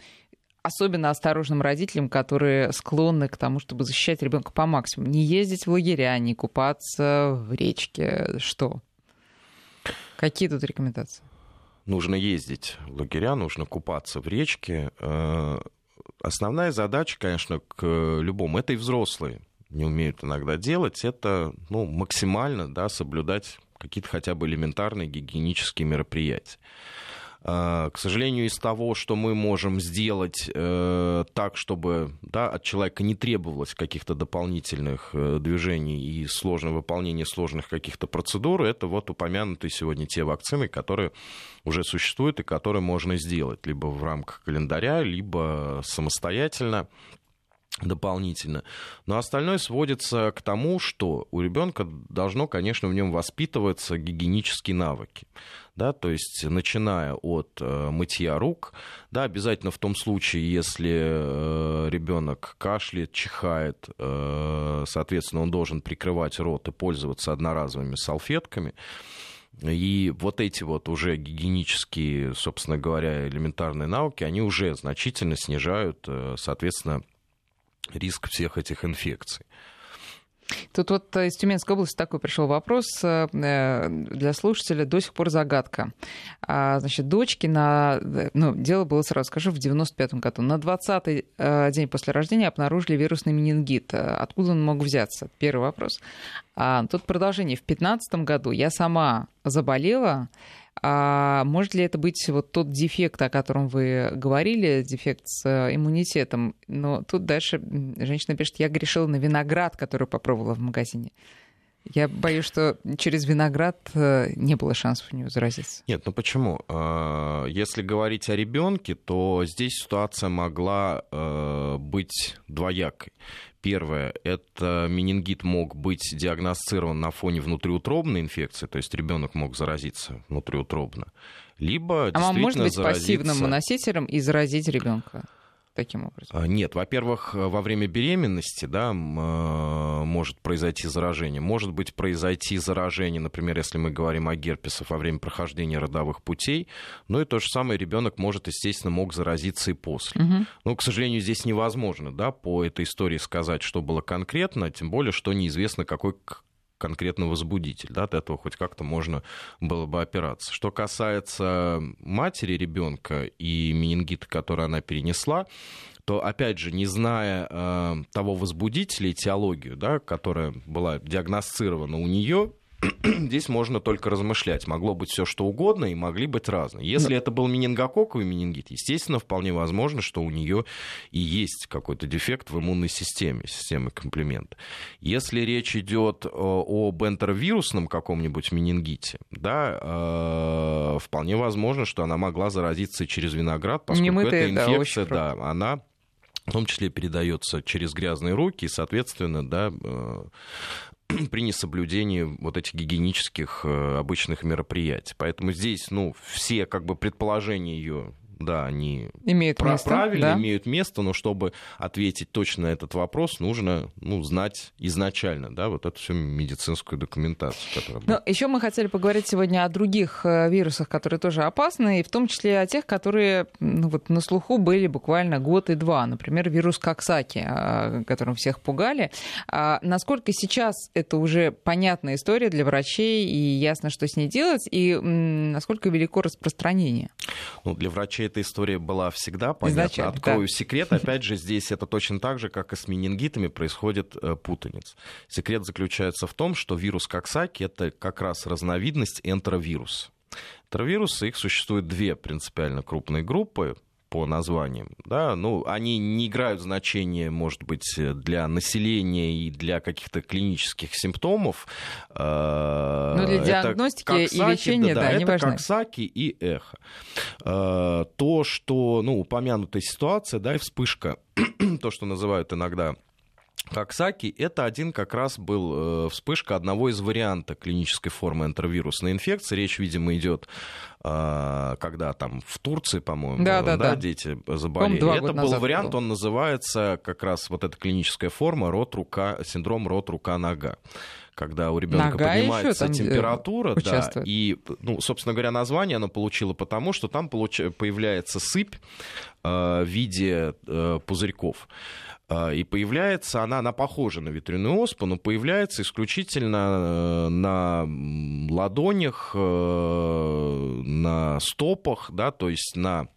Speaker 1: особенно осторожным родителям, которые склонны к тому, чтобы защищать ребенка по максимуму. Не ездить в лагеря, не купаться в речке. Что? Какие тут рекомендации?
Speaker 2: Нужно ездить в лагеря, нужно купаться в речке. Э, основная задача, конечно, к любому, это и взрослые не умеют иногда делать, это ну, максимально да, соблюдать какие-то хотя бы элементарные гигиенические мероприятия. А, к сожалению, из того, что мы можем сделать э, так, чтобы да, от человека не требовалось каких-то дополнительных э, движений и сложного выполнения сложных каких-то процедур, это вот упомянутые сегодня те вакцины, которые уже существуют и которые можно сделать либо в рамках календаря, либо самостоятельно дополнительно. Но остальное сводится к тому, что у ребенка должно, конечно, в нем воспитываться гигиенические навыки. Да, то есть начиная от э, мытья рук, да, обязательно в том случае, если э, ребенок кашляет, чихает, э, соответственно, он должен прикрывать рот и пользоваться одноразовыми салфетками. И вот эти вот уже гигиенические, собственно говоря, элементарные науки, они уже значительно снижают, э, соответственно, риск всех этих инфекций.
Speaker 1: Тут вот из Тюменской области такой пришел вопрос э, для слушателя, до сих пор загадка. А, значит, дочки на... Ну, дело было, сразу скажу, в 95-м году. На 20-й э, день после рождения обнаружили вирусный менингит. Откуда он мог взяться? Первый вопрос. А, тут продолжение. В 15 году я сама заболела, а может ли это быть вот тот дефект, о котором вы говорили, дефект с э, иммунитетом? Но тут дальше женщина пишет, я грешила на виноград, который попробовала в магазине. Я боюсь, что через виноград э, не было шансов у нее заразиться.
Speaker 2: Нет, ну почему? А, если говорить о ребенке, то здесь ситуация могла э, быть двоякой. Первое, это менингит мог быть диагностирован на фоне внутриутробной инфекции, то есть ребенок мог заразиться внутриутробно. Либо
Speaker 1: а мама может быть заразиться... пассивным носителем и заразить ребенка? Таким образом? А,
Speaker 2: нет, во-первых, во время беременности да, а, может произойти заражение. Может быть произойти заражение, например, если мы говорим о герпесах во время прохождения родовых путей. Ну и то же самое ребенок может, естественно, мог заразиться и после. Угу. Но, к сожалению, здесь невозможно да, по этой истории сказать, что было конкретно, тем более, что неизвестно, какой конкретно возбудитель. Да, от этого хоть как-то можно было бы опираться. Что касается матери ребенка и менингита, который она перенесла, то, опять же, не зная э, того возбудителя и теологию, да, которая была диагностирована у нее, здесь можно только размышлять. Могло быть все что угодно и могли быть разные. Если это был менингококковый менингит, естественно, вполне возможно, что у нее и есть какой-то дефект в иммунной системе, системы комплимента. Если речь идет об энтеровирусном каком-нибудь менингите, да, э, вполне возможно, что она могла заразиться через виноград, поскольку Немытые, эта инфекция, да, да, она в том числе передается через грязные руки, и, соответственно, да, э, при несоблюдении вот этих гигиенических э, обычных мероприятий. Поэтому здесь, ну, все как бы предположения ее да, они
Speaker 1: имеют прав- место,
Speaker 2: правильно
Speaker 1: да.
Speaker 2: имеют место, но чтобы ответить точно на этот вопрос, нужно ну, знать изначально, да, вот эту всю медицинскую документацию. Которая
Speaker 1: Но еще мы хотели поговорить сегодня о других э, вирусах, которые тоже опасны, и в том числе о тех, которые ну, вот, на слуху были буквально год и два. Например, вирус Коксаки, которым всех пугали. А насколько сейчас это уже понятная история для врачей, и ясно, что с ней делать, и насколько велико распространение?
Speaker 2: Ну, для врачей эта история была всегда понятна. Открою да. секрет. Опять же, здесь это точно так же, как и с менингитами, происходит э, путаница. Секрет заключается в том, что вирус Коксаки — это как раз разновидность энтеровируса. Энтеровирусы, их существует две принципиально крупные группы по названиям. Да? Ну, они не играют значения, может быть, для населения и для каких-то клинических симптомов.
Speaker 1: Но ну, для диагностики Коксаки, и лечения, да, да, да
Speaker 2: это
Speaker 1: важны.
Speaker 2: Коксаки и эхо. Э, то, что, ну, упомянутая ситуация, да, и вспышка, то, что называют иногда Коксаки — это один как раз был э, вспышка одного из вариантов клинической формы энтеровирусной инфекции. Речь, видимо, идет, э, когда там в Турции, по-моему,
Speaker 1: да, да, да.
Speaker 2: дети заболели. Это был вариант, был. он называется как раз вот эта клиническая форма рот-рука, синдром рот-рука-нога когда у ребенка
Speaker 1: нога
Speaker 2: поднимается
Speaker 1: еще
Speaker 2: температура, да, и, ну, собственно говоря, название она получила потому, что там получ... появляется сыпь э, в виде э, пузырьков. А, и появляется она, она похожа на ветряную оспу, но появляется исключительно э, на ладонях, э, на стопах, да, то есть на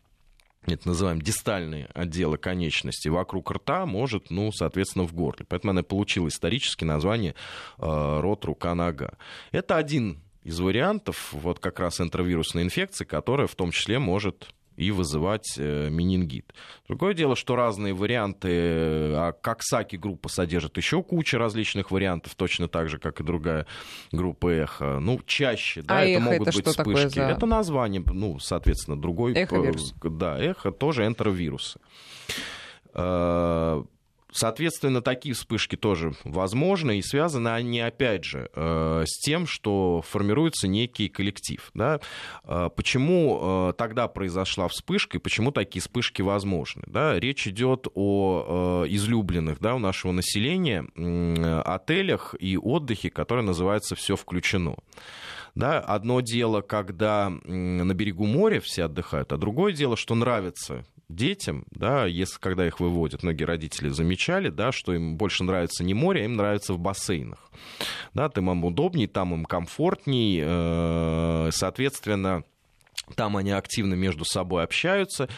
Speaker 2: это называем дистальные отделы конечности вокруг рта, может, ну, соответственно, в горле. Поэтому она получила исторически название э, рот, рука, нога. Это один из вариантов вот как раз энтеровирусной инфекции, которая в том числе может и вызывать э, менингит. Другое дело, что разные варианты, а Коксаки группа содержит еще кучу различных вариантов, точно так же, как и другая группа эхо. Ну, чаще, да,
Speaker 1: а
Speaker 2: это
Speaker 1: эхо
Speaker 2: могут
Speaker 1: это
Speaker 2: быть вспышки.
Speaker 1: За...
Speaker 2: Это название, ну, соответственно, другой.
Speaker 1: Эхо-вирус.
Speaker 2: Да, эхо тоже энтеровирусы. Соответственно, такие вспышки тоже возможны, и связаны они, опять же, э, с тем, что формируется некий коллектив. Да? Э, почему э, тогда произошла вспышка, и почему такие вспышки возможны? Да? Речь идет о излюбленных да, у нашего населения отелях и отдыхе, которые называются «все включено». Да, одно дело, когда на берегу моря все отдыхают, а другое дело, что нравится детям, да, если когда их выводят, многие родители замечали, да, что им больше нравится не море, а им нравится в бассейнах. Да, там им удобнее, там им комфортней, э, соответственно, там они активно между собой общаются,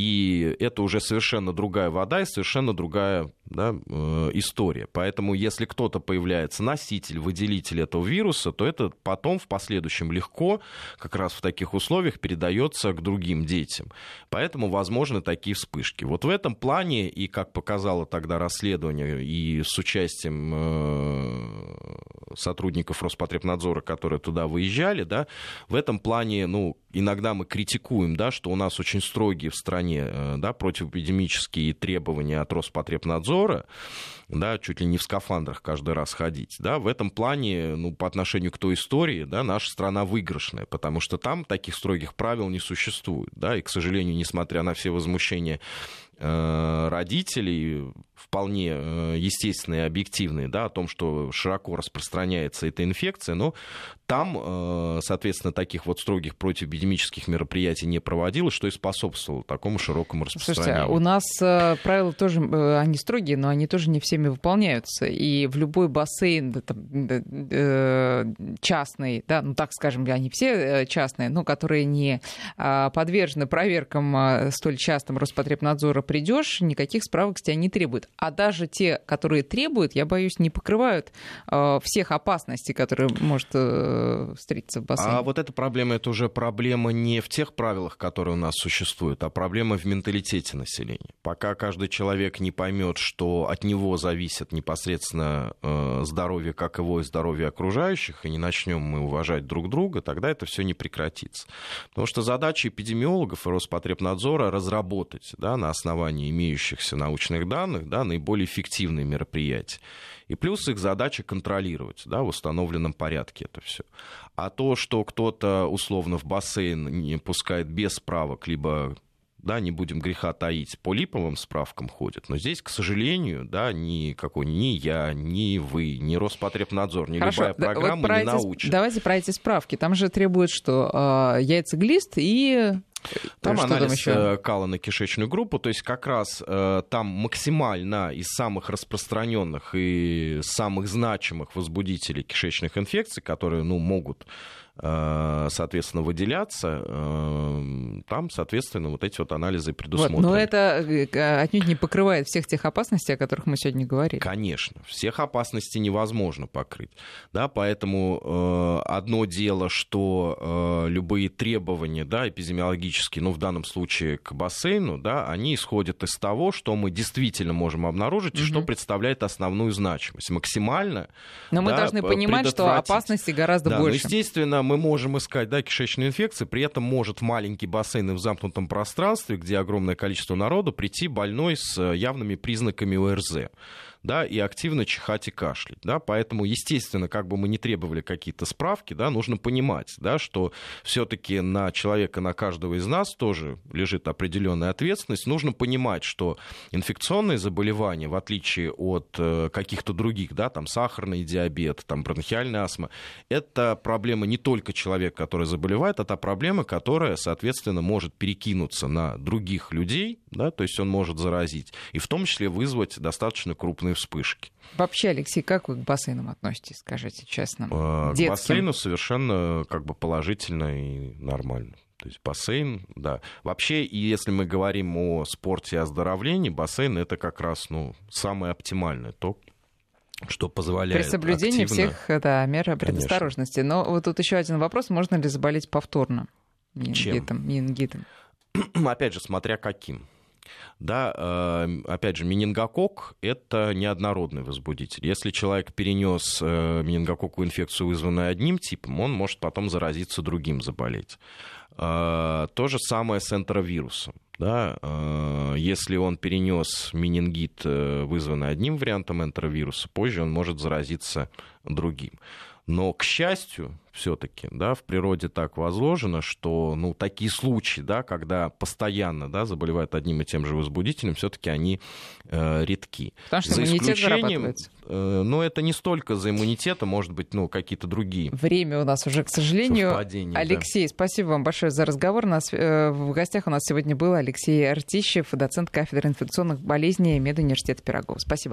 Speaker 2: и это уже совершенно другая вода и совершенно другая да, э, история. Поэтому если кто-то появляется носитель, выделитель этого вируса, то это потом в последующем легко, как раз в таких условиях, передается к другим детям. Поэтому возможны такие вспышки. Вот в этом плане, и как показало тогда расследование, и с участием э, сотрудников Роспотребнадзора, которые туда выезжали, да, в этом плане, ну, иногда мы критикуем, да, что у нас очень строгие в стране э, да, противоэпидемические требования от Роспотребнадзора, да, чуть ли не в скафандрах каждый раз ходить. Да, в этом плане, ну, по отношению к той истории, да, наша страна выигрышная, потому что там таких строгих правил не существует. Да, и, к сожалению, несмотря на все возмущения родителей вполне э, естественные и объективные, да, о том, что широко распространяется эта инфекция, но там, э, соответственно, таких вот строгих противоэпидемических мероприятий не проводилось, что и способствовало такому широкому распространению.
Speaker 1: Слушайте, у нас э, правила тоже, они строгие, но они тоже не всеми выполняются. И в любой бассейн частный, да, ну так скажем, они все частные, но которые не а, подвержены проверкам столь частым Роспотребнадзора, придешь, никаких справок с тебя не требуют а даже те, которые требуют, я боюсь, не покрывают э, всех опасностей, которые может э, встретиться в бассейне.
Speaker 2: А вот эта проблема, это уже проблема не в тех правилах, которые у нас существуют, а проблема в менталитете населения. Пока каждый человек не поймет, что от него зависит непосредственно э, здоровье, как его и здоровье окружающих, и не начнем мы уважать друг друга, тогда это все не прекратится. Потому что задача эпидемиологов и Роспотребнадзора разработать да, на основании имеющихся научных данных да, наиболее эффективные мероприятия. И плюс их задача контролировать да, в установленном порядке это все. А то, что кто-то условно в бассейн не пускает без справок, либо да, не будем греха таить, по липовым справкам ходят. Но здесь, к сожалению, да, ни, какой, ни я, ни вы, ни Роспотребнадзор, ни
Speaker 1: Хорошо,
Speaker 2: любая программа
Speaker 1: вот
Speaker 2: не научит.
Speaker 1: Давайте про эти справки. Там же требуют, что э, яйцеглист и
Speaker 2: там что анализ там еще? кала на кишечную группу, то есть как раз э, там максимально из самых распространенных и самых значимых возбудителей кишечных инфекций, которые ну, могут Э, соответственно, выделяться, э, там, соответственно, вот эти вот анализы предусмотрены.
Speaker 1: Вот, но это э, отнюдь не покрывает всех тех опасностей, о которых мы сегодня говорили.
Speaker 2: Конечно, всех опасностей невозможно покрыть. Да, поэтому одно дело, что любые требования да, эпидемиологические, ну, в данном случае к бассейну, да, они исходят из того, что мы действительно можем обнаружить угу. и что представляет основную значимость. Максимально.
Speaker 1: Но мы должны понимать, что опасности гораздо
Speaker 2: да,
Speaker 1: больше.
Speaker 2: Ну, естественно, мы можем искать да, кишечные инфекции, при этом может в маленький бассейн и в замкнутом пространстве, где огромное количество народу, прийти больной с э, явными признаками ОРЗ да, и активно чихать и кашлять, да, поэтому, естественно, как бы мы не требовали какие-то справки, да, нужно понимать, да, что все-таки на человека, на каждого из нас тоже лежит определенная ответственность, нужно понимать, что инфекционные заболевания, в отличие от э, каких-то других, да, там сахарный диабет, там бронхиальная астма, это проблема не только человека, который заболевает, это проблема, которая, соответственно, может перекинуться на других людей, да, то есть он может заразить, и в том числе вызвать достаточно крупные вспышки.
Speaker 1: Вообще, Алексей, как вы к бассейнам относитесь, скажите честно?
Speaker 2: А, к бассейну совершенно как бы положительно и нормально. То есть бассейн, да. Вообще, если мы говорим о спорте и оздоровлении, бассейн это как раз ну, самое оптимальное то, что позволяет
Speaker 1: При соблюдении
Speaker 2: активно...
Speaker 1: всех да, мер предосторожности. Конечно. Но вот тут еще один вопрос. Можно ли заболеть повторно?
Speaker 2: Менингитом,
Speaker 1: Менингитом.
Speaker 2: Опять же, смотря каким. Да, эм, опять же, менингокок – это неоднородный возбудитель. Если человек перенес э, менингококковую инфекцию, вызванную одним типом, он может потом заразиться другим, заболеть. Э, то же самое с энтеровирусом. Да, э, если он перенес менингит, вызванный одним вариантом энтеровируса, позже он может заразиться другим. Но, к счастью, все-таки, да, в природе так возложено, что, ну, такие случаи, да, когда постоянно, да, заболевают одним и тем же возбудителем, все-таки они э, редки.
Speaker 1: Потому что за иммунитет исключением,
Speaker 2: э, но это не столько за иммунитет, а может быть, ну, какие-то другие.
Speaker 1: Время у нас уже, к сожалению. Алексей,
Speaker 2: да.
Speaker 1: спасибо вам большое за разговор. У нас, э, в гостях у нас сегодня был Алексей Артищев, доцент кафедры инфекционных болезней Медуниверситета Пирогова. Спасибо.